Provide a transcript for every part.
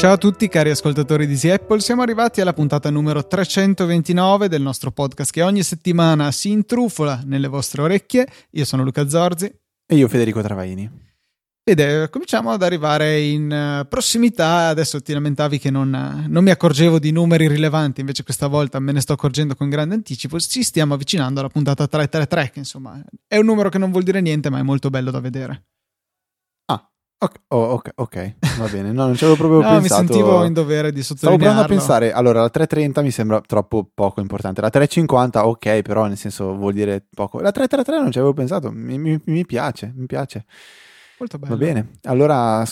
Ciao a tutti cari ascoltatori di Easy Apple, siamo arrivati alla puntata numero 329 del nostro podcast che ogni settimana si intrufola nelle vostre orecchie. Io sono Luca Zorzi. E io Federico Travaini. Ed eh, cominciamo ad arrivare in uh, prossimità. Adesso ti lamentavi che non, uh, non, mi accorgevo di numeri rilevanti, invece questa volta me ne sto accorgendo con grande anticipo. Ci stiamo avvicinando alla puntata 333, che insomma è un numero che non vuol dire niente, ma è molto bello da vedere. Okay, oh, okay, ok, va bene. No, non ci avevo proprio no, pensato. mi sentivo in dovere di sottolinearlo. Stavo provando a pensare, allora la 330 mi sembra troppo poco importante. La 350, ok, però nel senso vuol dire poco. La 333 non ci avevo pensato, mi, mi, mi piace, mi piace. Molto bello. Va bene, allora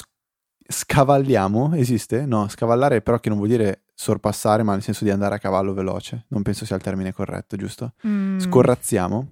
scavalliamo, esiste? No, scavallare però che non vuol dire sorpassare, ma nel senso di andare a cavallo veloce. Non penso sia il termine corretto, giusto? Mm. Scorrazziamo.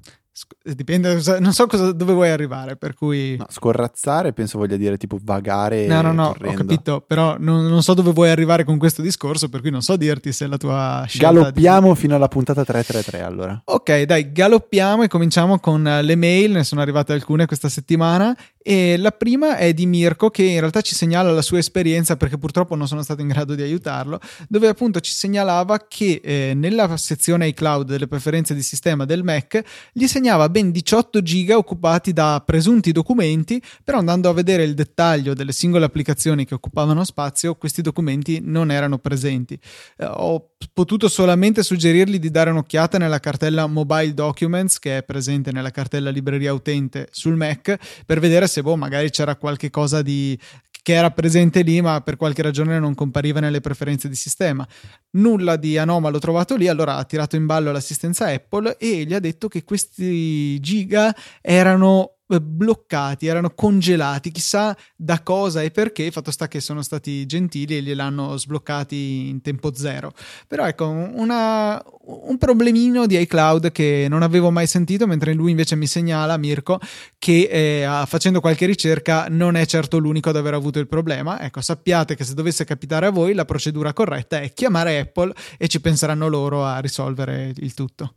Dipende, non so cosa, dove vuoi arrivare, per cui... No, scorrazzare penso voglia dire tipo vagare No, no, no, correndo. ho capito, però non, non, so dove vuoi arrivare con questo discorso, per cui non so dirti se la tua scelta Galoppiamo di... fino alla puntata 333 allora. Ok, dai, galoppiamo e cominciamo con le mail, ne sono arrivate alcune questa settimana e la prima è di Mirko che in realtà ci segnala la sua esperienza perché purtroppo non sono stato in grado di aiutarlo, dove appunto ci segnalava che eh, nella sezione iCloud delle preferenze di sistema del Mac gli segnava ben 18 giga occupati da presunti documenti, però andando a vedere il dettaglio delle singole applicazioni che occupavano spazio, questi documenti non erano presenti. Eh, ho potuto solamente suggerirgli di dare un'occhiata nella cartella Mobile Documents che è presente nella cartella libreria utente sul Mac per vedere se se boh, magari c'era qualche cosa di, che era presente lì, ma per qualche ragione non compariva nelle preferenze di sistema. Nulla di anomalo trovato lì, allora ha tirato in ballo l'assistenza Apple e gli ha detto che questi giga erano bloccati, erano congelati, chissà da cosa e perché, fatto sta che sono stati gentili e gliel'hanno sbloccati in tempo zero. Però ecco, una, un problemino di iCloud che non avevo mai sentito, mentre lui invece mi segnala, Mirko, che eh, facendo qualche ricerca non è certo l'unico ad aver avuto il problema. Ecco, sappiate che se dovesse capitare a voi, la procedura corretta è chiamare Apple e ci penseranno loro a risolvere il tutto.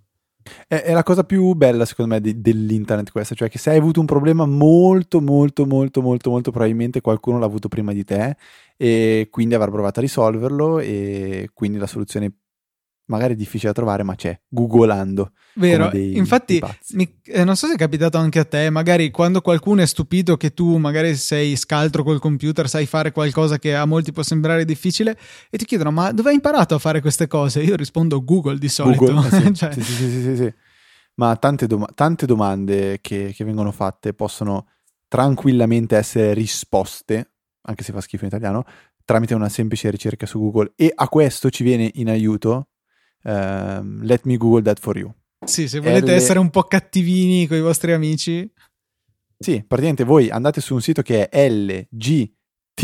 È, è, la cosa più bella, secondo me, di, dell'internet questa, cioè che se hai avuto un problema molto, molto, molto, molto, molto probabilmente qualcuno l'ha avuto prima di te e quindi avrà provato a risolverlo e quindi la soluzione magari è difficile da trovare, ma c'è, googolando. Vero, dei, infatti mi, eh, non so se è capitato anche a te, magari quando qualcuno è stupito che tu magari sei scaltro col computer, sai fare qualcosa che a molti può sembrare difficile e ti chiedono ma dove hai imparato a fare queste cose? Io rispondo Google di solito. Google, eh sì. cioè... sì, sì, sì, sì, Ma tante, dom- tante domande che, che vengono fatte possono tranquillamente essere risposte, anche se fa schifo in italiano, tramite una semplice ricerca su Google e a questo ci viene in aiuto uh, Let me Google that for you. Sì, se volete L... essere un po' cattivini con i vostri amici. Sì, praticamente voi andate su un sito che è lgtfy.com.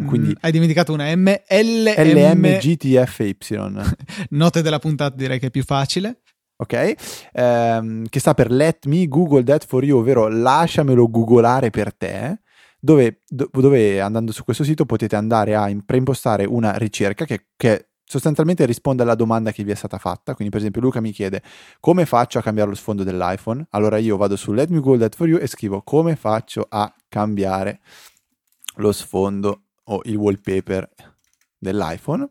Mm, quindi hai dimenticato una M, LMGTFY. Note della puntata direi che è più facile. Ok, um, che sta per Let me Google that for you, ovvero lasciamelo googolare per te dove, dove, andando su questo sito potete andare a preimpostare una ricerca che, che, sostanzialmente risponde alla domanda che vi è stata fatta. Quindi, per esempio, Luca mi chiede come faccio a cambiare lo sfondo dell'iPhone. Allora io vado su Let Me Google That For You e scrivo come faccio a cambiare lo sfondo o il wallpaper dell'iPhone.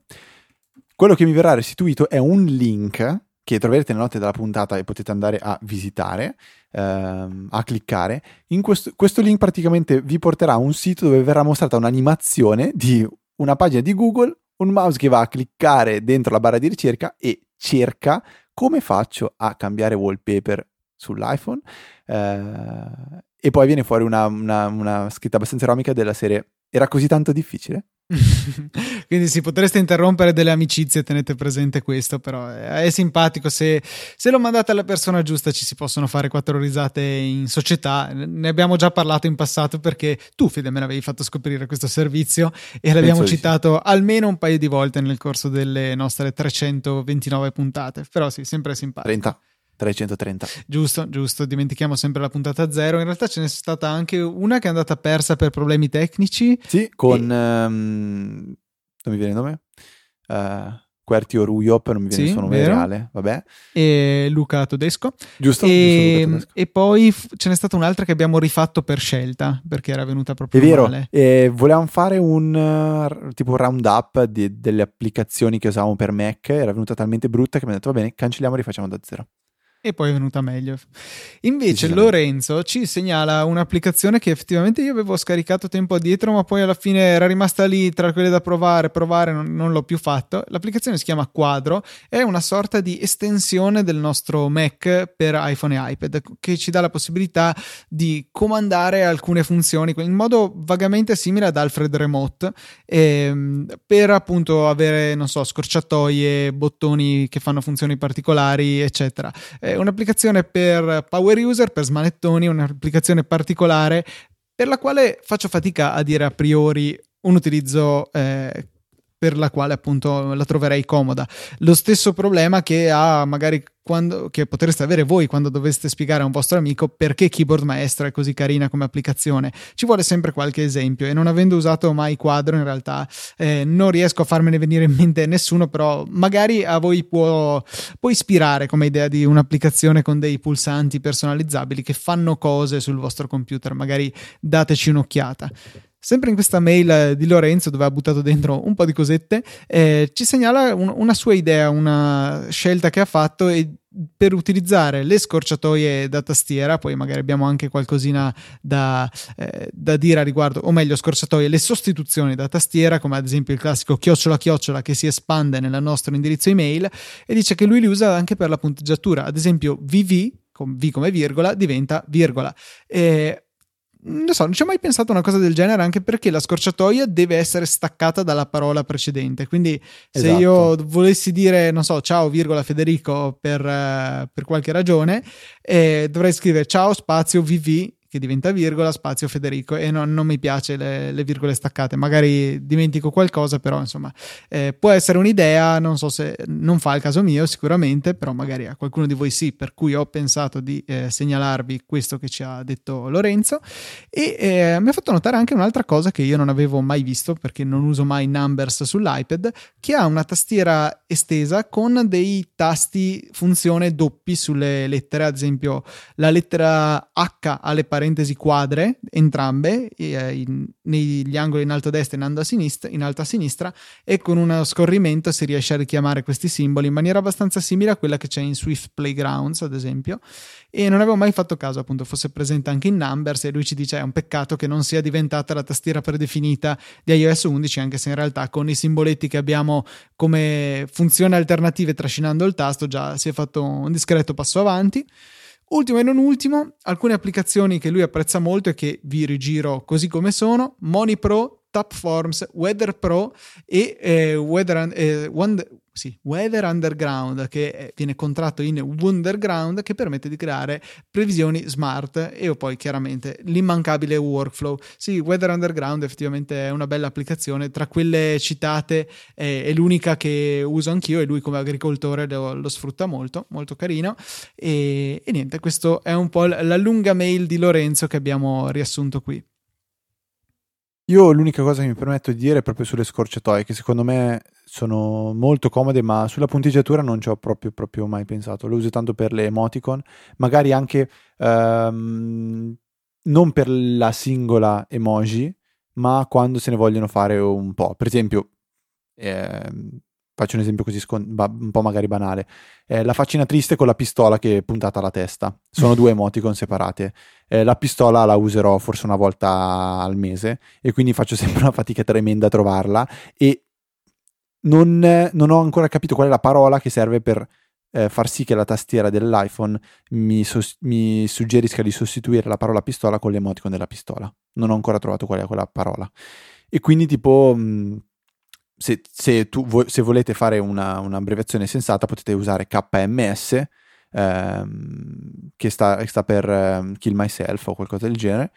Quello che mi verrà restituito è un link che troverete nelle note della puntata e potete andare a visitare, ehm, a cliccare. Questo, questo link praticamente vi porterà a un sito dove verrà mostrata un'animazione di una pagina di Google, un mouse che va a cliccare dentro la barra di ricerca e cerca come faccio a cambiare wallpaper sull'iPhone. Eh, e poi viene fuori una, una, una scritta abbastanza eromica della serie era così tanto difficile? Quindi si potreste interrompere delle amicizie, tenete presente questo, però è, simpatico. Se, se, lo mandate alla persona giusta ci si possono fare quattro risate in società. Ne abbiamo già parlato in passato perché tu, Fede, me l'avevi fatto scoprire questo servizio e l'abbiamo Penso citato sì. almeno un paio di volte nel corso delle nostre 329 puntate. Però sì, sempre simpatico. 30. 330. Giusto, giusto, dimentichiamo sempre la puntata zero. In realtà ce n'è stata anche una che è andata persa per problemi tecnici. Sì, con... E... Um, non mi viene il nome? Uh, Querti o Ruyop, non mi viene Sì, il suo nome vero. reale, vabbè. e Luca Todesco. Giusto? E, Giusto, Tedesco. e poi f- ce n'è stata un'altra che abbiamo rifatto per scelta perché era venuta È proprio vero, male. eh, volevamo fare un uh, tipo roundup di- delle applicazioni che usavamo per Mac, era venuta talmente brutta che mi ha detto va bene, cancelliamo e rifacciamo da zero. E poi è venuta meglio. Invece. Lorenzo ci segnala un'applicazione che effettivamente io avevo scaricato tempo addietro, ma poi alla fine era rimasta lì tra quelle da provare, provare, non, non l'ho più fatto. L'applicazione si chiama Quadro, è una sorta di estensione del nostro Mac per iPhone e iPad che ci dà la possibilità di comandare alcune funzioni in modo vagamente simile ad Alfred Remote ehm, per appunto avere, non so, scorciatoie, bottoni che fanno funzioni particolari, eccetera. È un'applicazione per power user, per smanettoni, un'applicazione particolare per la quale faccio fatica a dire a priori un utilizzo eh, per la quale appunto la troverei comoda. Lo stesso problema che ha magari quando, che potreste avere voi quando doveste spiegare a un vostro amico perché Keyboard Maestro è così carina come applicazione. Ci vuole sempre qualche esempio e non avendo usato mai quadro in realtà eh, non riesco a farmene venire in mente nessuno, però magari a voi può, può ispirare come idea di un'applicazione con dei pulsanti personalizzabili che fanno cose sul vostro computer, magari dateci un'occhiata. Sempre in questa mail eh, di Lorenzo, dove ha buttato dentro un po' di cosette, eh, ci segnala un- una sua idea, una scelta che ha fatto e per utilizzare le scorciatoie da tastiera, poi magari abbiamo anche qualcosina da, eh, da dire a riguardo, o meglio, scorciatoie, le sostituzioni da tastiera, come ad esempio il classico chiocciola chiocciola che si espande nel nostro indirizzo email, e dice che lui li usa anche per la punteggiatura, ad esempio VV, con V come virgola, diventa virgola. E non so, non ci ho mai pensato a una cosa del genere, anche perché la scorciatoia deve essere staccata dalla parola precedente. Quindi, se Esatto. io volessi dire, non so, ciao, virgola Federico per, eh, per qualche ragione, eh, dovrei scrivere ciao, spazio, VV, che diventa virgola, spazio Federico, e non, non mi piace le, le virgole staccate. Magari dimentico qualcosa, però insomma, eh, può essere un'idea. Non so se non fa il caso mio, sicuramente, però magari a qualcuno di voi sì. Per cui ho pensato di eh, segnalarvi questo che ci ha detto Lorenzo. E eh, mi ha fatto notare anche un'altra cosa che io non avevo mai visto perché non uso mai Numbers sull'iPad, che ha una tastiera estesa con dei tasti funzione doppi sulle lettere, ad esempio la lettera H ha le parentesi quadre, entrambe, eh, in- negli angoli in alto a destra e in sinistra, in alto a sinistra e con uno scorrimento si riesce a richiamare questi simboli in maniera abbastanza simile a quella che c'è in Swift Playgrounds, ad esempio. E non avevo mai fatto caso appunto fosse presente anche in Numbers e lui ci dice è un peccato che non sia diventata la tastiera predefinita di iOS 11 anche se in realtà con i simboletti che abbiamo come funzioni alternative trascinando il tasto già si è fatto un discreto passo avanti Ultimo e non ultimo, alcune applicazioni che lui apprezza molto e che vi rigiro così come sono: Money Pro, Tapforms, Weather Pro e eh, Weather, eh, Wonder- sì, Weather Underground, che eh, viene contratto in Wonderground, che permette di creare previsioni smart e poi chiaramente l'immancabile workflow. Sì, Weather Underground effettivamente è una bella applicazione, tra quelle citate eh, è l'unica che uso anch'io e lui come agricoltore lo, lo sfrutta molto, molto carino. E, e niente, questo è un po' la lunga mail di Lorenzo che abbiamo riassunto qui. Io l'unica cosa che mi permetto di dire è proprio sulle scorciatoie, che secondo me sono molto comode, ma sulla punteggiatura non ci ho proprio, proprio mai pensato. Lo uso tanto per le emoticon, magari anche ehm, non per la singola emoji, ma quando se ne vogliono fare un po'. Per esempio, ehm, faccio un esempio così scon- ba- un po' magari banale. Eh, la faccina triste con la pistola che è puntata alla testa. Sono due emoticon separate. Eh, la pistola la userò forse una volta al mese e quindi faccio sempre una fatica tremenda a trovarla e non, non ho ancora capito qual è la parola che serve per eh, far sì che la tastiera dell'iPhone mi, sos- mi suggerisca di sostituire la parola pistola con l'emoticon della pistola. Non ho ancora trovato qual è quella parola. E quindi tipo... mh, se, se, tu, se volete fare una, un'abbreviazione sensata potete usare KMS ehm, che sta, sta per ehm, Kill Myself o qualcosa del genere.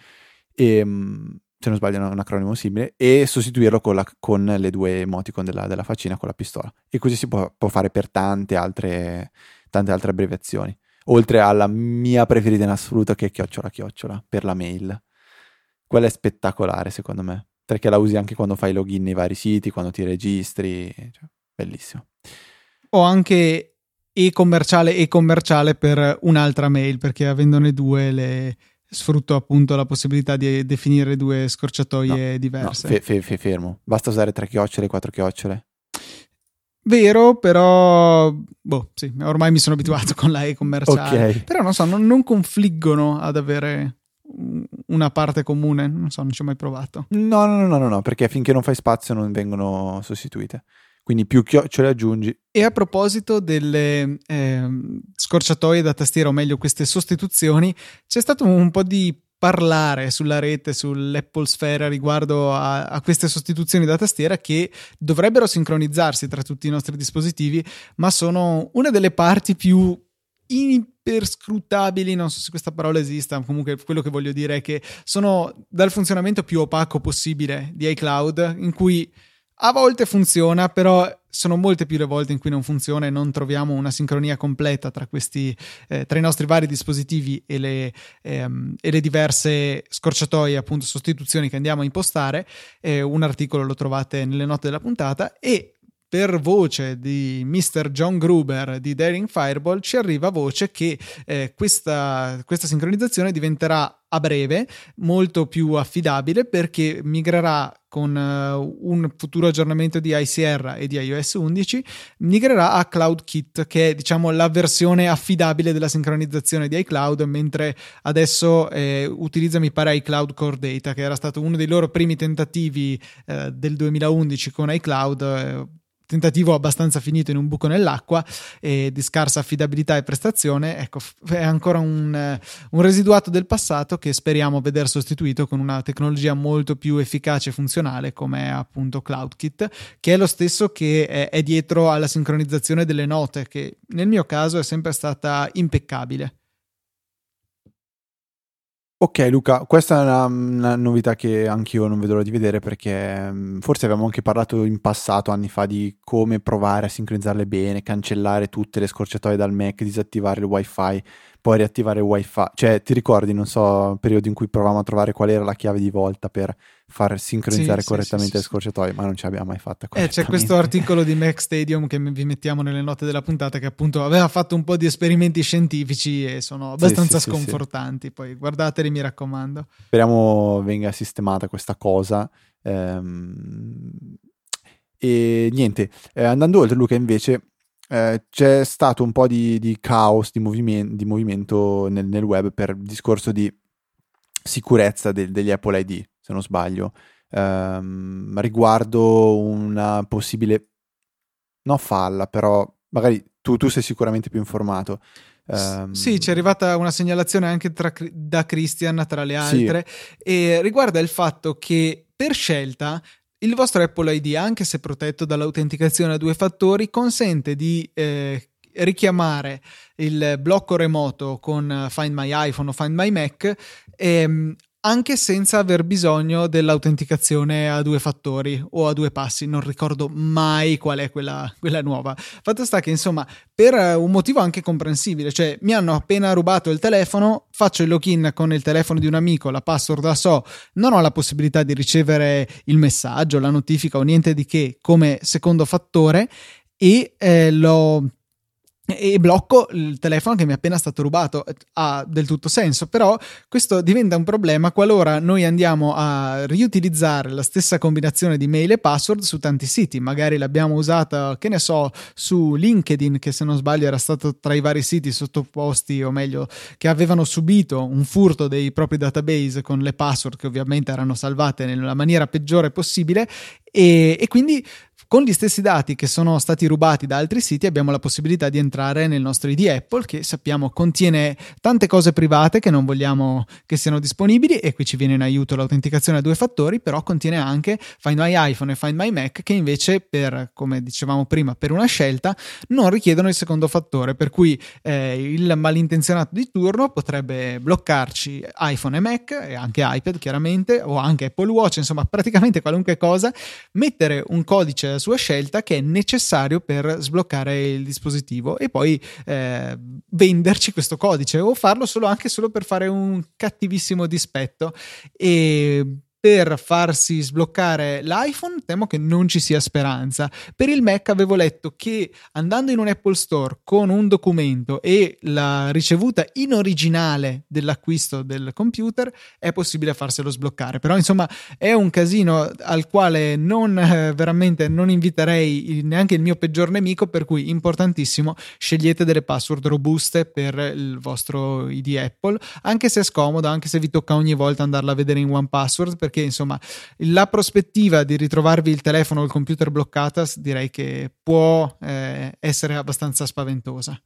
E, mh, se non sbaglio è un acronimo simile. E sostituirlo con, la- con le due emoticon della, della faccina con la pistola. E così si può, può fare per tante altre, tante altre abbreviazioni. Oltre alla mia preferita in assoluto che è chiocciola chiocciola per la mail. Quella è spettacolare secondo me perché la usi anche quando fai login nei vari siti, quando ti registri. cioè, bellissimo. O anche e commerciale e commerciale per un'altra mail, perché avendone due le sfrutto appunto la possibilità di definire due scorciatoie no, diverse. No, fe, fe, fe, fermo, basta usare tre chiocciole, quattro chiocciole. Vero, però boh, sì, ormai mi sono abituato con la E commerciale. Okay. Però non so, non, non, confliggono ad avere una parte comune, non so, non ci ho mai provato. No, no, no, no, no, perché finché non fai spazio non vengono sostituite. Quindi più chiocciole aggiungi. E a proposito delle eh, scorciatoie da tastiera, o meglio queste sostituzioni, c'è stato un po' di parlare sulla rete, sull'Apple Sphere riguardo a, a, queste sostituzioni da tastiera che dovrebbero sincronizzarsi tra tutti i nostri dispositivi, ma sono una delle parti più iperscrutabili, non so se questa parola esista, comunque quello che voglio dire è che sono dal funzionamento più opaco possibile di iCloud, in cui a volte funziona, però sono molte più le volte in cui non funziona e non troviamo una sincronia completa tra, questi, eh, tra i nostri vari dispositivi e le, ehm, e le, diverse scorciatoie, appunto sostituzioni che andiamo a impostare. Eh, un articolo lo trovate nelle note della puntata e per voce di Mr. John Gruber di Daring Fireball ci arriva voce che eh, questa, questa sincronizzazione diventerà a breve molto più affidabile perché migrerà con uh, un futuro aggiornamento di ICR e di iOS 11 migrerà a CloudKit che è diciamo la versione affidabile della sincronizzazione di iCloud mentre adesso eh, utilizza mi pare iCloud Core Data che era stato uno dei loro primi tentativi eh, del 2011 con iCloud eh, tentativo abbastanza finito in un buco nell'acqua e di scarsa affidabilità e prestazione, ecco, è ancora un, un residuato del passato che speriamo vedere sostituito con una tecnologia molto più efficace e funzionale come è appunto CloudKit, che è lo stesso che è, è dietro alla sincronizzazione delle note, che nel mio caso è sempre stata impeccabile. Ok Luca, questa è una, una, novità che anch'io non vedo l'ora di vedere perché mm, forse avevamo anche parlato in passato, anni fa, di come provare a sincronizzarle bene, cancellare tutte le scorciatoie dal Mac, disattivare il wifi, poi riattivare il wifi. Cioè, ti ricordi, non so, periodi in cui provavamo a trovare qual era la chiave di volta per far sincronizzare sì, correttamente sì, sì, le scorciatoie, ma non ce l'abbiamo mai fatta. Eh, c'è questo articolo di Mac Stadium che vi mettiamo nelle note della puntata che appunto aveva fatto un po' di esperimenti scientifici e sono abbastanza sconfortanti. Poi guardateli, mi raccomando. Speriamo venga sistemata questa cosa. Ehm... E niente, eh, andando oltre, Luca, invece eh, c'è stato un po' di, di caos, di, moviment- di movimento nel, nel, web per discorso di sicurezza de- degli Apple ID, se non sbaglio, ehm, riguardo una possibile, no falla, però magari tu, tu sei sicuramente più informato. Um, sì, ci è arrivata una segnalazione anche tra, da Christian, tra le altre, sì. e riguarda il fatto che per scelta il vostro Apple ID, anche se protetto dall'autenticazione a due fattori, consente di eh, richiamare il blocco remoto con Find My iPhone o Find My Mac ehm, anche senza aver bisogno dell'autenticazione a due fattori o a due passi, non ricordo mai qual è quella, quella, nuova. Fatto sta che, insomma, per un motivo anche comprensibile, cioè mi hanno appena rubato il telefono, faccio il login con il telefono di un amico, la password la so, non ho la possibilità di ricevere il messaggio, la notifica o niente di che come secondo fattore e eh, l'ho e blocco il telefono che mi è appena stato rubato. Ha del tutto senso, però questo diventa un problema qualora noi andiamo a riutilizzare la stessa combinazione di mail e password su tanti siti. Magari l'abbiamo usata, che ne so, su LinkedIn, che se non sbaglio era stato tra i vari siti sottoposti, o meglio, che avevano subito un furto dei propri database con le password che ovviamente erano salvate nella maniera peggiore possibile. E, e quindi con gli stessi dati che sono stati rubati da altri siti abbiamo la possibilità di entrare nel nostro ID Apple che sappiamo contiene tante cose private che non vogliamo che siano disponibili e qui ci viene in aiuto l'autenticazione a due fattori, però contiene anche Find My iPhone e Find My Mac che invece per, come dicevamo prima, per una scelta non richiedono il secondo fattore, per cui eh, il malintenzionato di turno potrebbe bloccarci iPhone e Mac e anche iPad chiaramente o anche Apple Watch, insomma praticamente qualunque cosa, mettere un codice sua scelta che è necessario per sbloccare il dispositivo e poi eh, venderci questo codice o farlo solo anche solo per fare un cattivissimo dispetto. E per farsi sbloccare l'iPhone temo che non ci sia speranza. Per il Mac avevo letto che andando in un Apple Store con un documento e la ricevuta in originale dell'acquisto del computer è possibile farselo sbloccare. Però insomma è un casino al quale non eh, veramente non inviterei neanche il mio peggior nemico, per cui importantissimo scegliete delle password robuste per il vostro ID Apple, anche se è scomodo, anche se vi tocca ogni volta andarla a vedere in One Password perché insomma la prospettiva di ritrovarvi il telefono o il computer bloccata direi che può eh, essere abbastanza spaventosa.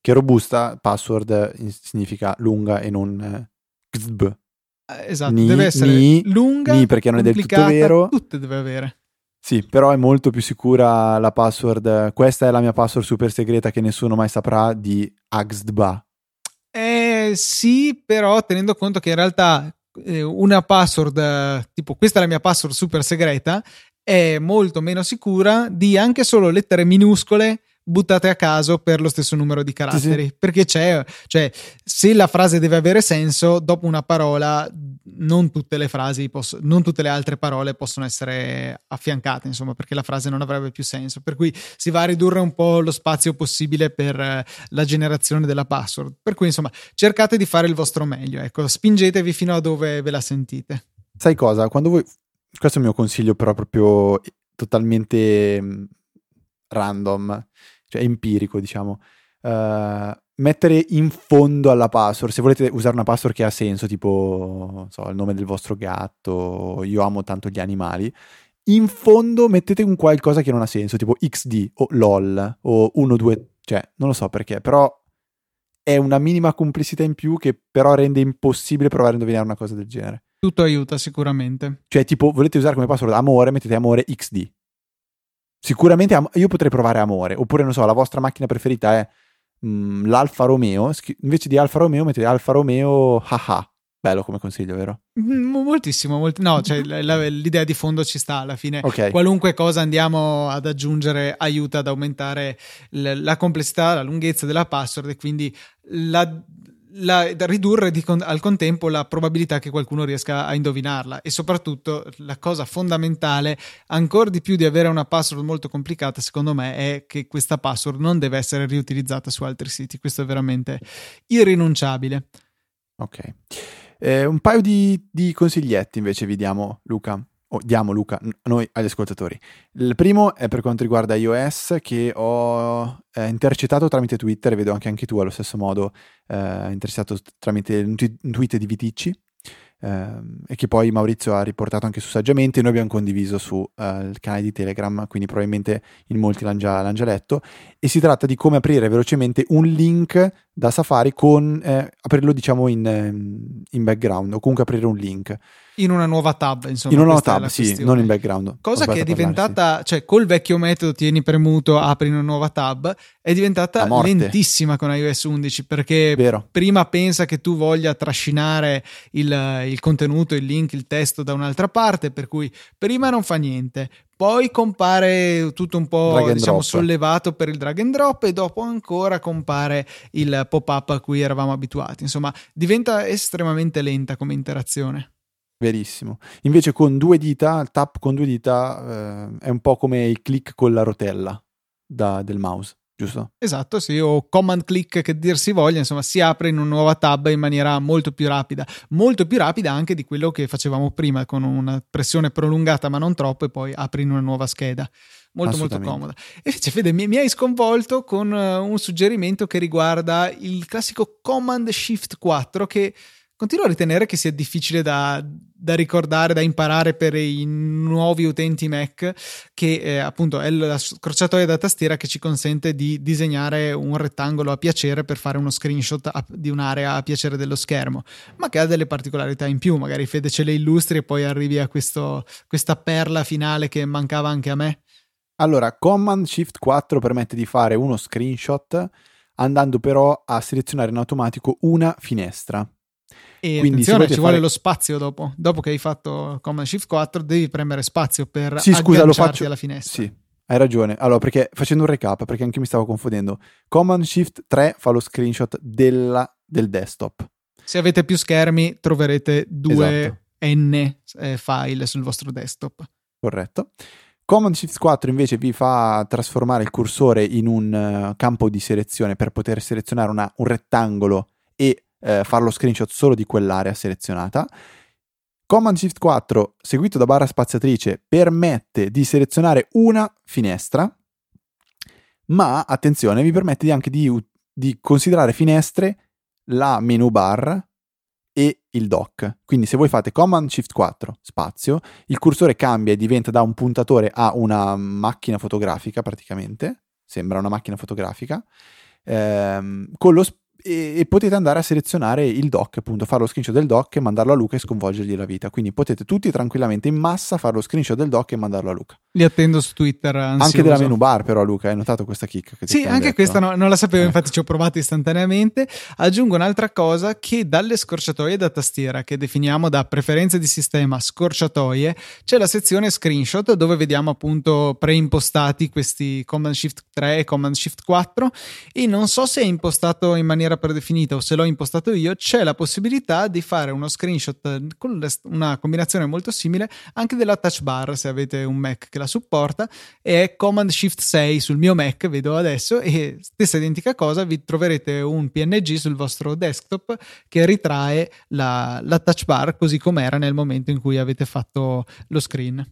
Che robusta password significa lunga e non eh. Eh, esatto, ni, deve essere ni, lunga, ni perché non è del tutto vero. Tutte deve avere. Sì, però è molto più sicura la password. Questa è la mia password super segreta che nessuno mai saprà di Axdba. Eh sì, però tenendo conto che in realtà una password eh, tipo questa è la mia password super segreta è molto meno sicura di anche solo lettere minuscole buttate a caso per lo stesso numero di caratteri. Sì, sì. Perché c'è, cioè, se la frase deve avere senso, dopo una parola, non tutte le frasi, posso, non tutte le altre parole possono essere affiancate, insomma, perché la frase non avrebbe più senso. Per cui si va a ridurre un po' lo spazio possibile per eh, la generazione della password. Per cui, insomma, cercate di fare il vostro meglio, ecco, spingetevi fino a dove ve la sentite. Sai cosa? Quando voi. Questo è il mio consiglio, però, proprio totalmente random cioè empirico, diciamo. Uh, mettere in fondo alla password, se volete usare una password che ha senso, tipo so, il nome del vostro gatto, io amo tanto gli animali, in fondo mettete un qualcosa che non ha senso, tipo XD o LOL o 1, 2, cioè non lo so perché, però è una minima complessità in più che però rende impossibile provare a indovinare una cosa del genere. Tutto aiuta sicuramente. Cioè tipo volete usare come password amore, mettete amore XD Sicuramente am- io potrei provare amore, oppure non so, la vostra macchina preferita è mh, mm, l'Alfa Romeo, invece di Alfa Romeo mettete Alfa Romeo haha. Bello come consiglio, vero? Mm, moltissimo, molt- no, cioè la, l'idea di fondo ci sta alla fine. Okay. Qualunque cosa andiamo ad aggiungere aiuta ad aumentare l- la complessità, la lunghezza della password e quindi la la, ridurre di, al contempo la probabilità che qualcuno riesca a indovinarla e soprattutto la cosa fondamentale ancora di più di avere una password molto complicata secondo me è che questa password non deve essere riutilizzata su altri siti. Questo è veramente irrinunciabile. Ok. Eh, un paio di, di consiglietti invece vi diamo Luca oh, diamo Luca, noi agli ascoltatori. Il primo è per quanto riguarda iOS che ho eh, intercettato tramite Twitter e vedo anche, anche tu allo stesso modo eh, intercettato tramite un, t- un tweet di Viticci ehm, e che poi Maurizio ha riportato anche su Saggiamente e noi abbiamo condiviso sul uh, canale di Telegram, quindi probabilmente in molti l'hanno già, l'hanno già, letto, e si tratta di come aprire velocemente un link da Safari con, eh, aprirlo diciamo in, ehm, in background o comunque aprire un link. In una nuova tab, insomma. In una nuova tab, sì, non in background. Cosa che è diventata, parlare, cioè col vecchio metodo tieni premuto, apri una nuova tab, è diventata lentissima con iOS 11 perché Vero. prima pensa che tu voglia trascinare il, il contenuto, il link, il testo da un'altra parte, per cui prima non fa niente, poi compare tutto un po' diciamo, sollevato per il drag and drop e dopo ancora compare il pop-up a cui eravamo abituati. Insomma, diventa estremamente lenta come interazione. Verissimo. Invece con due dita, il tap con due dita eh, è un po' come il click con la rotella da, del mouse, giusto? Esatto, sì, o command click che dir si voglia, insomma, si apre in una nuova tab in maniera molto più rapida, molto più rapida anche di quello che facevamo prima con una pressione prolungata ma non troppo e poi apri in una nuova scheda. Molto molto comoda. E invece Fede mi, mi hai sconvolto con uh, un suggerimento che riguarda il classico Command Shift 4 che continuo a ritenere che sia difficile da, da, ricordare, da imparare per i nuovi utenti Mac, che eh, appunto è la scorciatoia da tastiera che ci consente di disegnare un rettangolo a piacere per fare uno screenshot a, di un'area a piacere dello schermo, ma che ha delle particolarità in più. Magari Fede ce le illustri e poi arrivi a questo, questa perla finale che mancava anche a me. Allora, Command Shift 4 permette di fare uno screenshot andando però a selezionare in automatico una finestra. E Quindi attenzione, ci fare... vuole lo spazio dopo. Dopo che hai fatto Command Shift 4, devi premere spazio per sì, scusa, lo faccio... alla finestra. Sì, hai ragione. Allora, perché facendo un recap, perché anche io mi stavo confondendo. Command Shift 3 fa lo screenshot della, del desktop. Se avete più schermi, troverete due esatto. N eh, file sul vostro desktop. Corretto. Command Shift 4 invece vi fa trasformare il cursore in un uh, campo di selezione per poter selezionare una, un rettangolo e uh, fare lo screenshot solo di quell'area selezionata. Command Shift 4 seguito da barra spaziatrice permette di selezionare una finestra, ma attenzione, vi permette anche di, di considerare finestre la menu bar e il dock. Quindi se voi fate Command Shift 4 spazio, il cursore cambia e diventa da un puntatore a una macchina fotografica praticamente, sembra una macchina fotografica, ehm, con lo, e, e, potete andare a selezionare il dock, appunto, fare lo screenshot del dock e mandarlo a Luca e sconvolgergli la vita. Quindi potete tutti tranquillamente in massa fare lo screenshot del dock e mandarlo a Luca. Li attendo su Twitter. Ansioso. Anche della menu bar, però, Luca, hai notato questa? Che sì, anche detto? questa no, non la sapevo, eh. infatti ci ho provato istantaneamente. Aggiungo un'altra cosa che dalle scorciatoie da tastiera, che definiamo da preferenze di sistema scorciatoie, c'è la sezione screenshot dove vediamo appunto preimpostati questi Command Shift 3 e Command Shift 4 e non so se è impostato in maniera predefinita o se l'ho impostato io, c'è la possibilità di fare uno screenshot con una combinazione molto simile anche della touch bar se avete un Mac che la supporta e è Command Shift 6 sul mio Mac, vedo adesso, e stessa identica cosa, vi troverete un PNG sul vostro desktop che ritrae la, la touch bar così com'era nel momento in cui avete fatto lo screen.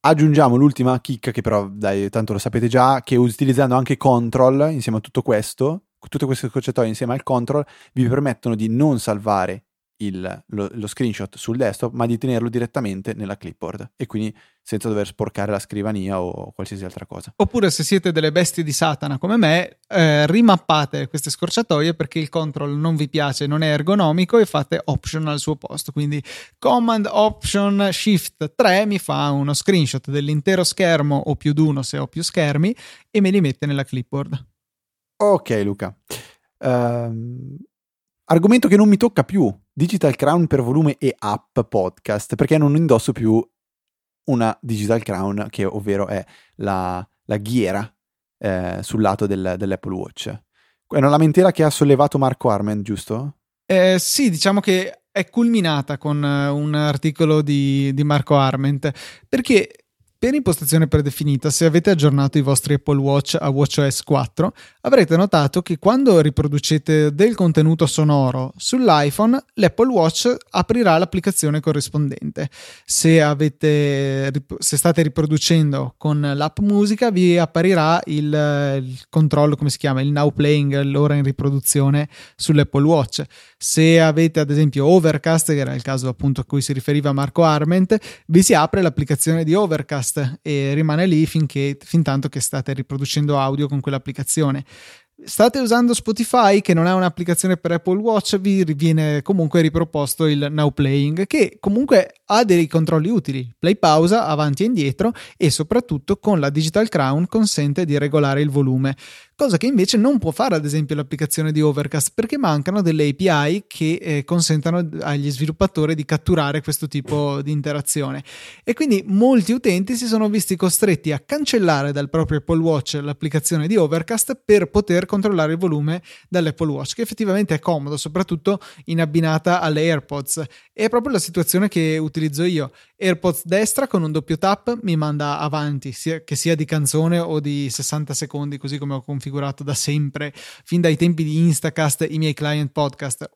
Aggiungiamo l'ultima chicca che però, dai, tanto lo sapete già, che utilizzando anche control insieme a tutto questo, tutte queste scorciatoie insieme al control vi permettono di non salvare il, lo, lo, screenshot sul desktop, ma di tenerlo direttamente nella clipboard e quindi senza dover sporcare la scrivania o qualsiasi altra cosa. Oppure se siete delle bestie di Satana come me, eh, rimappate queste scorciatoie perché il control non vi piace, non è ergonomico e fate option al suo posto. Quindi command option shift 3 mi fa uno screenshot dell'intero schermo o più di uno se ho più schermi e me li mette nella clipboard. Ok Luca. Um, argomento che non mi tocca più Digital Crown per volume e app podcast, perché non indosso più una Digital Crown, che ovvero è la, la ghiera eh, sul lato del, dell'Apple Watch. È una lamentela che ha sollevato Marco Arment, giusto? Eh, sì, diciamo che è culminata con uh, un articolo di, di Marco Arment, perché per impostazione predefinita, se avete aggiornato i vostri Apple Watch a WatchOS 4, avrete notato che quando riproducete del contenuto sonoro sull'iPhone, l'Apple Watch aprirà l'applicazione corrispondente. Se, avete, se state riproducendo con l'app musica, vi apparirà il, il controllo, come si chiama, il now playing, l'ora in riproduzione sull'Apple Watch. Se avete ad esempio Overcast, che era il caso appunto a cui si riferiva Marco Arment, vi si apre l'applicazione di Overcast podcast e rimane lì finché, fin tanto che state riproducendo audio con quell'applicazione. State usando Spotify, che non è un'applicazione per Apple Watch, vi viene comunque riproposto il Now Playing, che comunque ha dei controlli utili. Play pausa, avanti e indietro, e soprattutto con la Digital Crown consente di regolare il volume cosa che invece non può fare ad esempio l'applicazione di Overcast perché mancano delle API che eh, consentano agli sviluppatori di catturare questo tipo di interazione. E quindi molti utenti si sono visti costretti a cancellare dal proprio Apple Watch l'applicazione di Overcast per poter controllare il volume dall'Apple Watch che effettivamente è comodo soprattutto in abbinata alle AirPods. È proprio la situazione che utilizzo io AirPods destra con un doppio tap mi manda avanti sia che sia di canzone o di 60 secondi così come ho configurato da sempre, fin dai tempi di Instacast, i miei client podcast.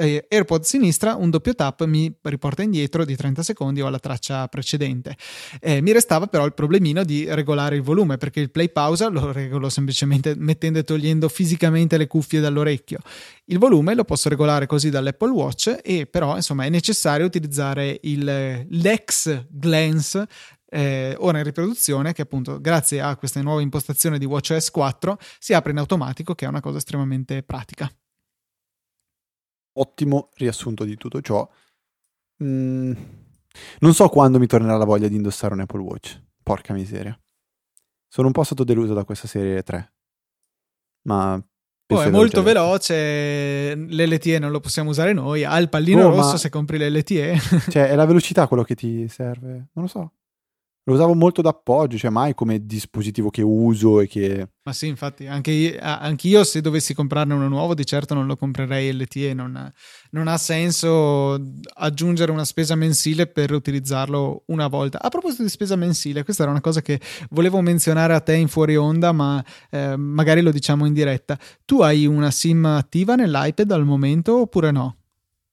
Eh, AirPod sinistra, un doppio tap mi riporta indietro di 30 secondi o alla traccia precedente. Eh, mi restava però il problemino di regolare il volume perché il play pausa lo regolo semplicemente mettendo e togliendo fisicamente le cuffie dall'orecchio. Il volume lo posso regolare così dall'Apple Watch e però insomma è necessario utilizzare il, l'ex glance eh, ora in riproduzione che appunto grazie a queste nuove impostazioni di WatchOS 4 si apre in automatico che è una cosa estremamente pratica. Ottimo riassunto di tutto ciò. Mm, non so quando mi tornerà la voglia di indossare un Apple Watch. Porca miseria. Sono un po' stato deluso da questa serie 3. Ma Oh, è molto veloce, l'LTE non lo possiamo usare noi, ha il pallino oh, rosso se compri l'LTE. cioè, è la velocità quello che ti serve, non lo so. Lo usavo molto d'appoggio, cioè mai come dispositivo che uso e che... Ma sì, infatti, anche io, anche io se dovessi comprarne uno nuovo, di certo non lo comprerei LTE, non, non ha senso aggiungere una spesa mensile per utilizzarlo una volta. A proposito di spesa mensile, questa era una cosa che volevo menzionare a te in fuori onda, ma eh, magari lo diciamo in diretta. Tu hai una SIM attiva nell'iPad al momento oppure no?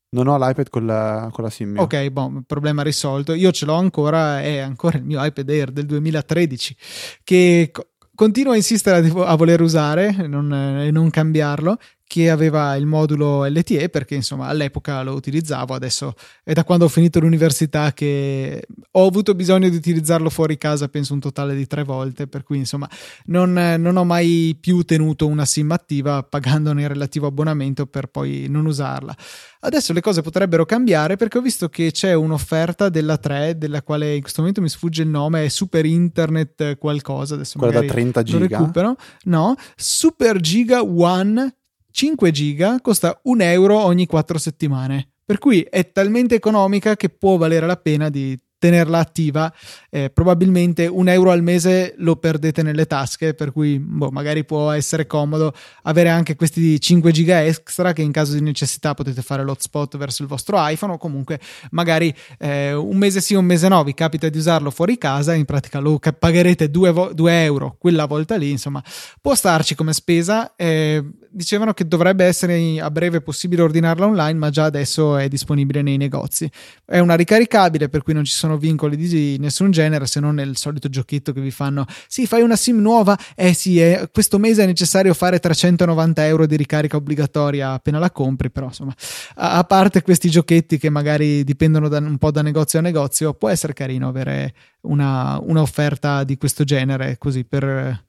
Non ho l'iPad con la, con la SIM. Mia. Ok, boh, problema risolto. Io ce l'ho ancora, è ancora il mio iPad Air del 2013 che continuo a insistere a, a voler usare e non, eh, non cambiarlo che aveva il modulo LTE perché insomma all'epoca lo utilizzavo, adesso è da quando ho finito l'università che ho avuto bisogno di utilizzarlo fuori casa, penso un totale di tre volte, per cui insomma non, non ho mai più tenuto una SIM attiva pagandone il relativo abbonamento per poi non usarla. Adesso le cose potrebbero cambiare perché ho visto che c'è un'offerta della 3, della quale in questo momento mi sfugge il nome, è Super Internet qualcosa, adesso Quella da 30 giga? recupero. No, Super Giga One 5 giga costa un euro ogni 4 settimane. Per cui è talmente economica che può valere la pena di tenerla attiva, eh, probabilmente un euro al mese lo perdete nelle tasche, per cui boh, magari può essere comodo avere anche questi 5 giga extra che in caso di necessità potete fare l'hotspot verso il vostro iPhone o comunque magari eh, un mese sì, un mese no, vi capita di usarlo fuori casa, in pratica lo pagherete 2 vo- euro quella volta lì, insomma può starci come spesa. Eh, dicevano che dovrebbe essere a breve possibile ordinarla online, ma già adesso è disponibile nei negozi. È una ricaricabile, per cui non ci sono vincoli di nessun genere, se non nel solito giochetto che vi fanno. Sì, fai una SIM nuova? Eh sì, eh, questo mese è necessario fare 390 euro di ricarica obbligatoria appena la compri, però insomma, a, a parte questi giochetti che magari dipendono da, un po' da negozio a negozio, può essere carino avere una, una offerta di questo genere, così per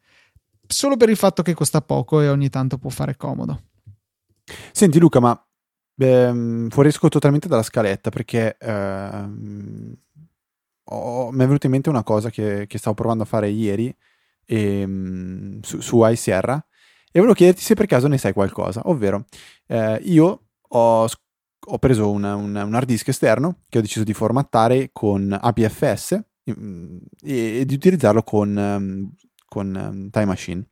solo per il fatto che costa poco e ogni tanto può fare comodo. Senti Luca, ma ehm, fuoriesco totalmente dalla scaletta perché ehm, ho, mi è venuta in mente una cosa che, che stavo provando a fare ieri ehm, su, su iSierra e volevo chiederti se per caso ne sai qualcosa, ovvero eh, io ho, ho preso una, una, un hard disk esterno che ho deciso di formattare con APFS e, e di utilizzarlo con um, con um, Time Machine.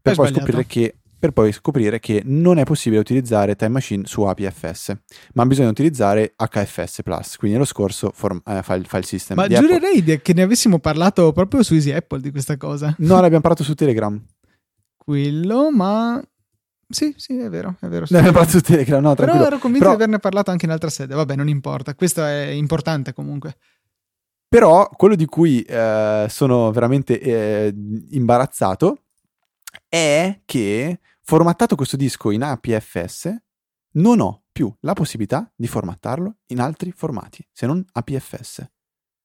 Per poi, scoprire che, per poi scoprire che non è possibile utilizzare Time Machine su APFS, ma bisogna utilizzare HFS Plus, quindi lo scorso form- eh, file, file system. Ma giurerei Apple. che ne avessimo parlato proprio su Easy Apple di questa cosa. No, l'abbiamo parlato su Telegram. Quello, ma sì, sì, è vero, è vero. Ne abbiamo parlato su Telegram, no, tranquillo. Però ero convinto Però... di averne parlato anche in altra sede. Vabbè, non importa. Questo è importante comunque. Però quello di cui eh, sono veramente eh, imbarazzato è che formattato questo disco in APFS non ho più la possibilità di formattarlo in altri formati se non APFS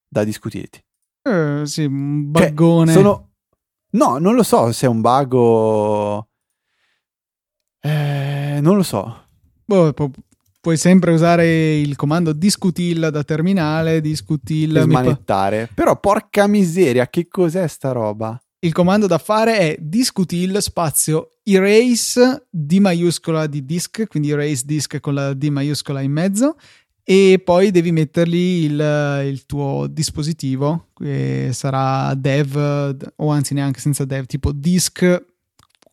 da discutirti. Eh, sì, un buggone. Cioè, sono... No, non lo so se è un bug o... Eh, non lo so. Boh, puoi sempre usare il comando discutil da terminale, discutil per smanettare. Pa- Però porca miseria, che cos'è sta roba? Il comando da fare è discutil spazio erase D maiuscola di disk, quindi erase disk con la D maiuscola in mezzo e poi devi mettergli il, il tuo dispositivo, che sarà dev o anzi neanche senza dev, tipo disk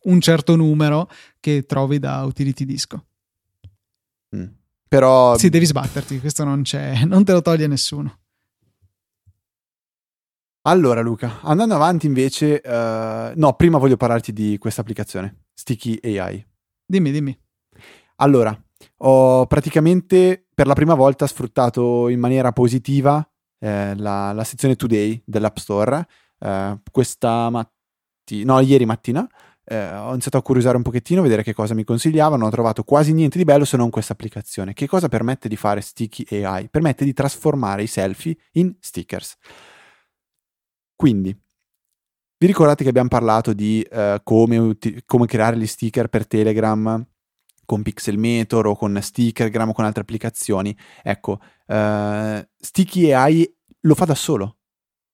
un certo numero che trovi da utility disco. Mm. Però... Sì, devi sbatterti, questo non c'è, non te lo toglie nessuno. Allora Luca, andando avanti invece, uh, no, prima voglio parlarti di questa applicazione, Sticky AI. Dimmi, dimmi. Allora, ho praticamente per la prima volta sfruttato in maniera positiva eh, la, la, sezione Today dell'App Store eh, questa mattina, no, ieri mattina, eh, ho iniziato a curiosare un pochettino, vedere che cosa mi consigliavano, ho trovato quasi niente di bello se non questa applicazione. Che cosa permette di fare Sticky AI? Permette di trasformare i selfie in stickers. Quindi, vi ricordate che abbiamo parlato di eh, come, uti- come, creare gli sticker per Telegram con Pixelmator o con Stickergram o con altre applicazioni? Ecco, eh, Sticky AI lo fa da solo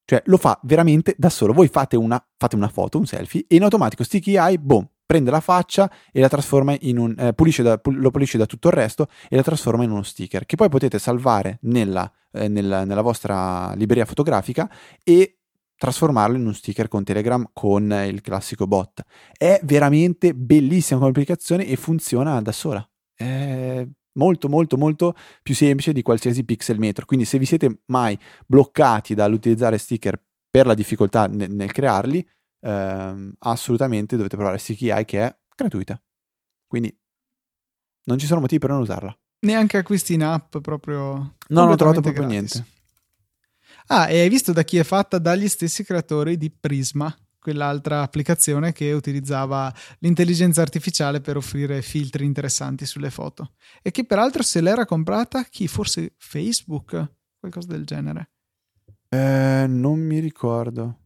cioè lo fa veramente da solo. Voi fate una, fate una foto, un selfie, e in automatico Sticky AI, boom, prende la faccia e la trasforma in un eh, pulisce da, pul- lo pulisce da tutto il resto e la trasforma in uno sticker che poi potete salvare nella, eh, nella, nella vostra libreria fotografica e trasformarlo in un sticker con Telegram con il classico bot. È veramente bellissima come applicazione e funziona da sola. È molto molto molto più semplice di qualsiasi pixel metro. Quindi se vi siete mai bloccati dall'utilizzare sticker per la difficoltà nel, nel crearli, ehm, assolutamente dovete provare Sticky Eye che è gratuita. Quindi non ci sono motivi per non usarla. Neanche acquisti in app proprio. No, non ho trovato proprio gratis. niente. Ah, e hai visto da chi è fatta? Dagli stessi creatori di Prisma, quell'altra applicazione che utilizzava l'intelligenza artificiale per offrire filtri interessanti sulle foto. E che peraltro se l'era comprata chi? Forse Facebook? Qualcosa del genere. Eh, non mi ricordo.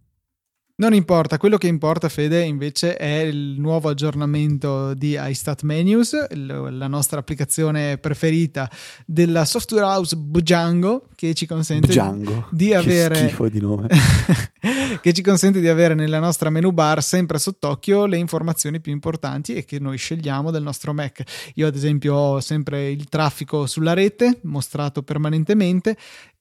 Non importa, quello che importa, Fede, invece è il nuovo aggiornamento di iStat Menus, la nostra applicazione preferita della software house Bujango, che ci consente Django. di avere di che ci consente di avere nella nostra menu bar sempre sott'occhio le informazioni più importanti e che noi scegliamo del nostro Mac. Io ad esempio ho sempre il traffico sulla rete mostrato permanentemente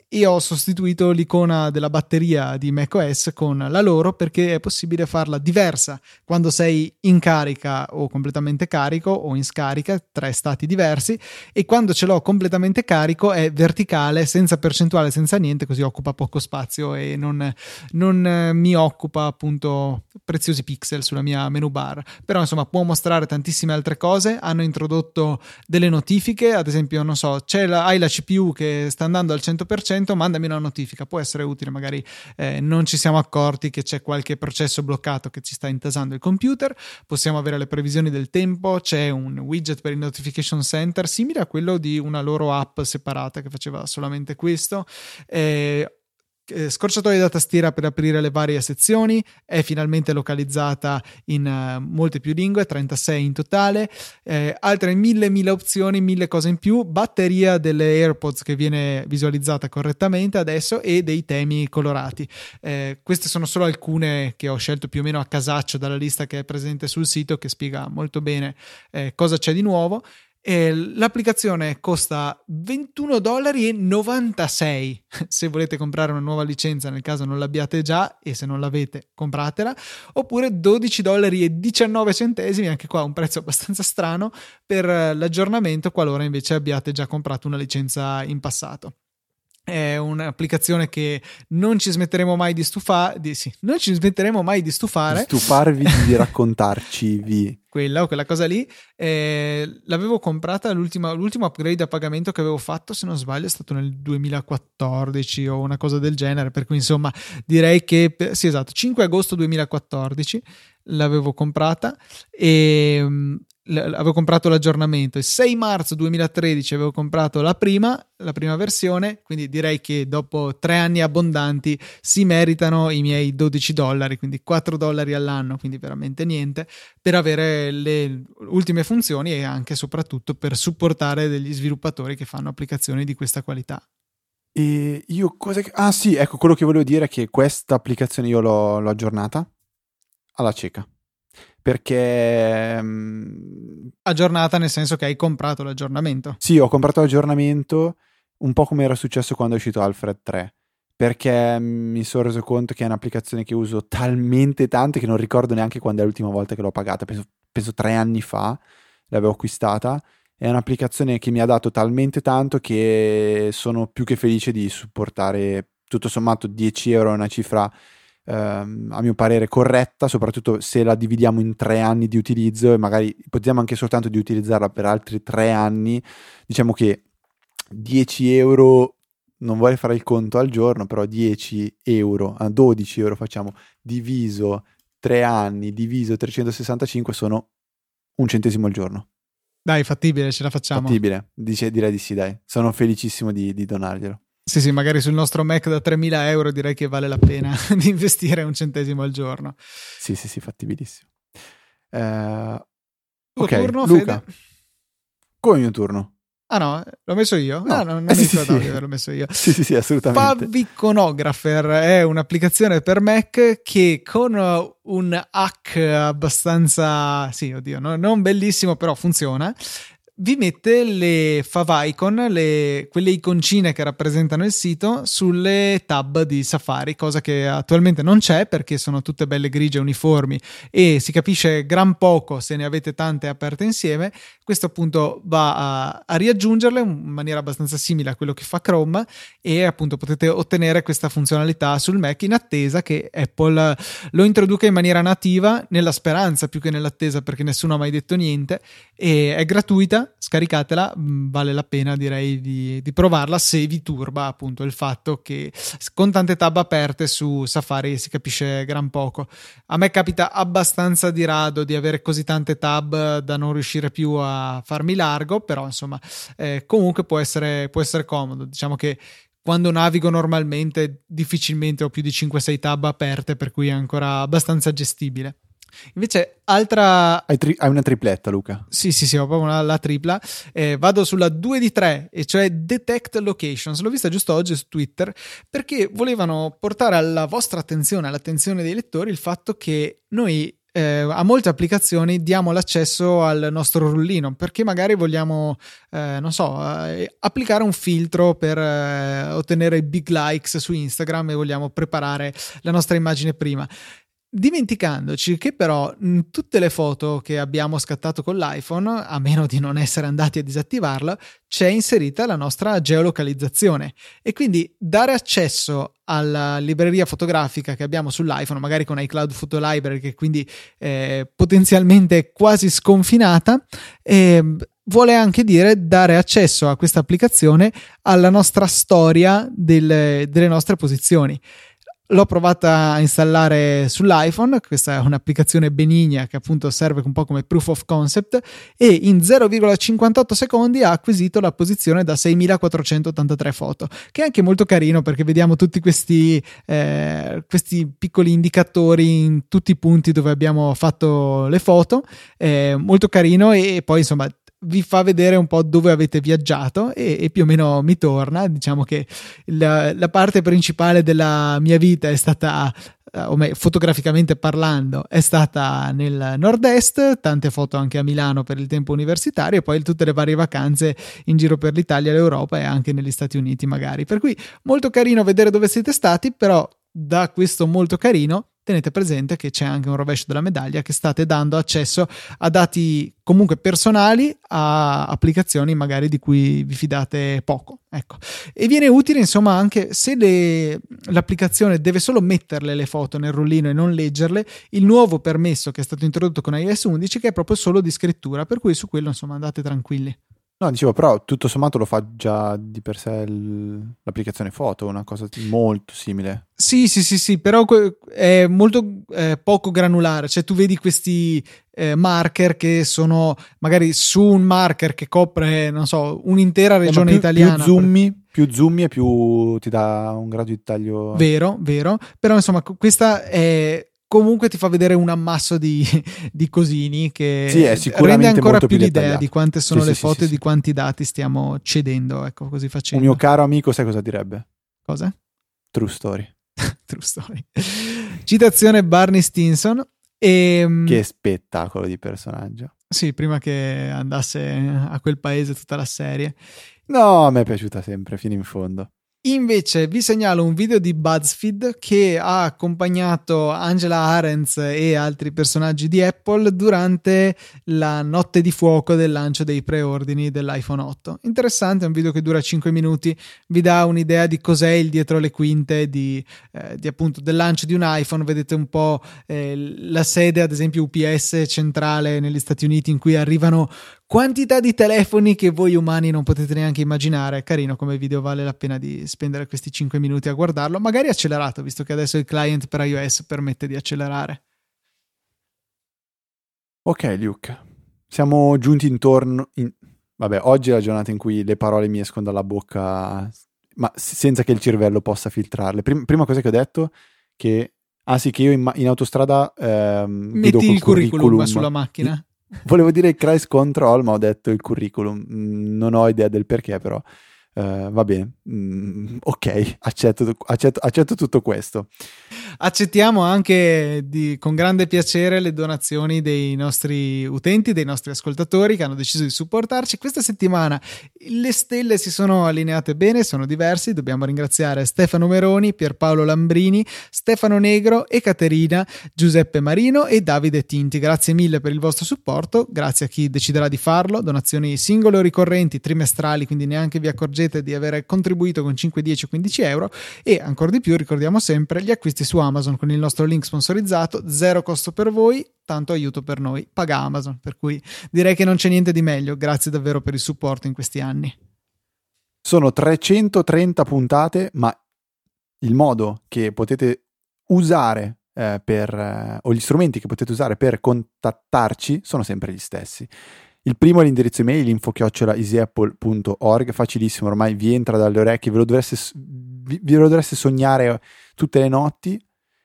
e ho sostituito l'icona della batteria di macOS con la loro perché è possibile farla diversa quando sei in carica o completamente carico o in scarica, tre stati diversi, e quando ce l'ho completamente carico è verticale, senza percentuale, senza niente, così occupa poco spazio e non, non eh, mi occupa appunto preziosi pixel sulla mia menu bar. Però insomma può mostrare tantissime altre cose, hanno introdotto delle notifiche, ad esempio non so, c'è la, hai la CPU che sta andando al 100%, mandami una notifica, può essere utile, magari eh, non ci siamo accorti che c'è qualche processo bloccato che ci sta intasando il computer, possiamo avere le previsioni del tempo, c'è un widget per il notification center simile a quello di una loro app separata che faceva solamente questo. Eh, eh, scorciatoia da tastiera per aprire le varie sezioni, è finalmente localizzata in uh, molte più lingue, 36 in totale, eh, altre mille, mille opzioni, mille cose in più, batteria delle AirPods che viene visualizzata correttamente adesso e dei temi colorati. Eh, queste sono solo alcune che ho scelto più o meno a casaccio dalla lista che è presente sul sito che spiega molto bene eh, cosa c'è di nuovo. E l'applicazione costa 21,96 dollari se volete comprare una nuova licenza nel caso non l'abbiate già e se non l'avete compratela oppure 12,19 dollari anche qua un prezzo abbastanza strano per l'aggiornamento qualora invece abbiate già comprato una licenza in passato è un'applicazione che non ci smetteremo mai di stufare. Di, sì, non ci smetteremo mai di stufare. Stufarvi di raccontarci vi. Quella o quella cosa lì. Eh, l'avevo comprata l'ultimo upgrade a pagamento che avevo fatto, se non sbaglio, è stato nel 2014 o una cosa del genere. Per cui, insomma, direi che sì, esatto, 5 agosto 2014 l'avevo comprata e avevo comprato l'aggiornamento. Il 6 marzo 2013 avevo comprato la prima, la prima versione quindi direi che dopo tre anni abbondanti si meritano i miei 12 dollari quindi 4 dollari all'anno quindi veramente niente per avere le ultime funzioni e anche e soprattutto per supportare degli sviluppatori che fanno applicazioni di questa qualità. E io cosa ah sì ecco quello che volevo dire è che questa applicazione io l'ho, l'ho aggiornata alla cieca perché... Aggiornata nel senso che hai comprato l'aggiornamento. Sì, ho comprato l'aggiornamento un po' come era successo quando è uscito Alfred 3, perché mi sono reso conto che è un'applicazione che uso talmente tanto che non ricordo neanche quando è l'ultima volta che l'ho pagata, penso, penso tre anni fa l'avevo acquistata. È un'applicazione che mi ha dato talmente tanto che sono più che felice di supportare tutto sommato 10 euro, è una cifra ehm, a mio parere corretta, soprattutto se la dividiamo in tre anni di utilizzo e magari ipotizziamo anche soltanto di utilizzarla per altri tre anni, diciamo che 10 euro, non vorrei fare il conto al giorno, però 10 euro, a 12 euro facciamo, diviso 3 anni, diviso 365 sono un centesimo al giorno. Dai, fattibile, ce la facciamo. Fattibile, Dice, direi di sì, dai. Sono felicissimo di, di donarglielo. Sì, sì, magari sul nostro Mac da 3.000 euro direi che vale la pena di investire un centesimo al giorno. Sì, sì, sì, fattibilissimo. Uh, ok, turno, Luca. Fede? Come il mio turno? Ah no, l'ho messo io? No, No. no non Eh, sì, sì, sì. averlo messo io. Sì, sì, sì, assolutamente. Faviconographer è un'applicazione per Mac che con un hack abbastanza, sì, oddio, no- non bellissimo, però funziona. Vi mette le favicon, le, quelle iconcine che rappresentano il sito, sulle tab di Safari, cosa che attualmente non c'è perché sono tutte belle grigie uniformi e si capisce gran poco se ne avete tante aperte insieme. Questo appunto va a, a riaggiungerle in maniera abbastanza simile a quello che fa Chrome e appunto potete ottenere questa funzionalità sul Mac in attesa che Apple lo introduca in maniera nativa nella speranza più che nell'attesa perché nessuno ha mai detto niente e è gratuita scaricatela mh, vale la pena direi di, di provarla se vi turba appunto il fatto che con tante tab aperte su Safari si capisce gran poco. A me capita abbastanza di rado di avere così tante tab da non riuscire più a farmi largo però insomma eh, comunque può essere, può essere comodo. Diciamo che quando navigo normalmente difficilmente ho più di 5-6 tab aperte per cui è ancora abbastanza gestibile invece altra Hai, tri- hai una tripletta, Luca. sì, sì, sì, ho proprio la, la tripla. Eh, vado sulla 2 di 3, e cioè Detect Locations. L'ho vista giusto oggi su Twitter perché volevano portare alla vostra attenzione, all'attenzione dei lettori, il fatto che noi eh, a molte applicazioni diamo l'accesso al nostro rullino perché magari vogliamo, eh, non so, eh, applicare un filtro per eh, ottenere big likes su Instagram e vogliamo preparare la nostra immagine prima dimenticandoci che però in tutte le foto che abbiamo scattato con l'iPhone, a meno di non essere andati a disattivarla, c'è inserita la nostra geolocalizzazione e quindi dare accesso alla libreria fotografica che abbiamo sull'iPhone, magari con iCloud Photo Library, che quindi è potenzialmente quasi sconfinata, eh, vuole anche dire dare accesso a questa applicazione alla nostra storia delle, delle nostre posizioni. L'ho provata a installare sull'iPhone, questa è un'applicazione benigna che appunto serve un po' come proof of concept e in 0,58 secondi ha acquisito la posizione da 6483 foto, che è anche molto carino perché vediamo tutti questi, eh, questi piccoli indicatori in tutti i punti dove abbiamo fatto le foto, eh, molto carino e poi insomma vi fa vedere un po' dove avete viaggiato e, e più o meno mi torna. Diciamo che la, la parte principale della mia vita è stata eh, o meglio, fotograficamente parlando, è stata nel nord-est, tante foto anche a Milano per il tempo universitario, e poi tutte le varie vacanze in giro per l'Italia, l'Europa e anche negli Stati Uniti, magari. Per cui molto carino vedere dove siete stati, però da questo molto carino tenete presente che c'è anche un rovescio della medaglia che state dando accesso a dati comunque personali a applicazioni magari di cui vi fidate poco ecco. E viene utile insomma anche se le, l'applicazione deve solo metterle le foto nel rullino e non leggerle il nuovo permesso che è stato introdotto con iOS 11 che è proprio solo di scrittura per cui su quello insomma andate tranquilli No, dicevo, però tutto sommato lo fa già di per sé l'applicazione foto, una cosa molto simile. Sì, sì, sì, sì, però è molto eh, poco granulare, cioè tu vedi questi eh, marker che sono magari su un marker che copre, non so, un'intera regione più, italiana. Più zoomi, più zoomi e più ti dà un grado di taglio. Vero, vero, però insomma questa è comunque ti fa vedere un ammasso di, di cosini che Sì, rende ancora più più l'idea di quante sono Sì, le sì, foto e di quanti dati stiamo cedendo, ecco, così Un facendo. mio caro amico, sai cosa direbbe? Cosa? True story. True story. Citazione Barney Stinson. E, Che spettacolo di personaggio. Sì, prima che andasse a quel paese tutta la serie. No, a me è piaciuta sempre, fino in fondo. Invece vi segnalo un video di BuzzFeed che ha accompagnato Angela Arendts e altri personaggi di Apple durante la notte di fuoco del lancio dei preordini dell'iPhone 8. Interessante, è un video che dura 5 minuti, vi dà un'idea di cos'è il dietro le quinte di, eh, di appunto del lancio di un iPhone. Vedete un po' eh, la sede, ad esempio UPS centrale negli Stati Uniti in cui arrivano quantità di telefoni che voi umani non potete neanche immaginare. Carino come video, vale la pena di spendere questi 5 minuti a guardarlo, magari accelerato, visto che adesso il client per iOS permette di accelerare. Ok, Luke. Siamo giunti intorno. in- Vabbè, oggi è la giornata in cui le parole mi escono dalla bocca, ma senza che il cervello possa filtrarle. Prim- prima cosa che ho detto, che. Ah sì, che io in, in autostrada ehm, Metti il curriculum, sulla macchina. Volevo dire Christ Control, ma ho detto il curriculum. Mm, non ho idea del perché, però uh, va bene. Mm, ok, accetto, accetto, accetto tutto questo. Accettiamo anche di, con grande piacere le donazioni dei nostri utenti, dei nostri ascoltatori che hanno deciso di supportarci. Questa settimana le stelle si sono allineate bene, sono diversi. Dobbiamo ringraziare Stefano Meroni, Pierpaolo Lambrini, Stefano Negro, Caterina, Giuseppe Marino e Davide Tinti. Grazie mille per il vostro supporto, grazie a chi deciderà di farlo. Donazioni singole o ricorrenti, trimestrali, quindi neanche vi accorgete di aver contribuito con 5, 10 o 15 euro. E ancora di più, ricordiamo sempre gli acquisti su Amazon con il nostro link sponsorizzato, zero costo per voi, tanto aiuto per noi, paga Amazon, per cui direi che non c'è niente di meglio, grazie davvero per il supporto in questi anni. Sono 330 puntate, ma il modo che potete usare eh, per, eh, o gli strumenti che potete usare per contattarci sono sempre gli stessi. Il primo è l'indirizzo email info-easyapple.org, facilissimo, ormai vi entra dalle orecchie, ve lo dovreste, ve lo dovreste sognare tutte le notti,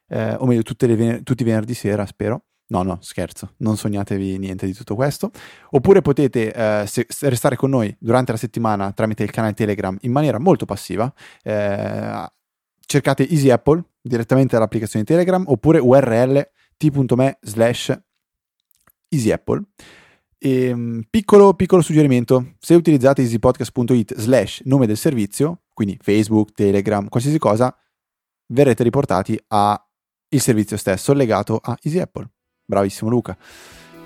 eh, o meglio le, tutti i venerdì sera, spero. No, no, scherzo, non sognatevi niente di tutto questo. Oppure potete eh, se, restare con noi durante la settimana tramite il canale Telegram in maniera molto passiva. Eh, cercate Easy Apple direttamente dall'applicazione Telegram oppure url t.me slash Easy Apple. E, ehm, piccolo, piccolo suggerimento, se utilizzate easypodcast.it slash nome del servizio, quindi Facebook, Telegram, qualsiasi cosa, verrete riportati al servizio stesso legato a Easy Apple. Bravissimo Luca.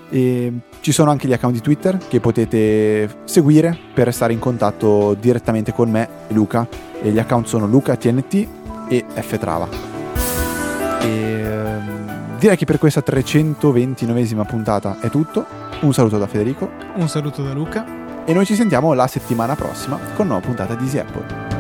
E ci sono anche gli account di Twitter che potete seguire per restare in contatto direttamente con me e Luca. E gli account sono LucaTNT e Ftrava. E ehm, direi che per questa 329esima puntata è tutto. Un saluto da Federico. Un saluto da Luca. E noi ci sentiamo la settimana prossima con una nuova puntata di Easy Apple.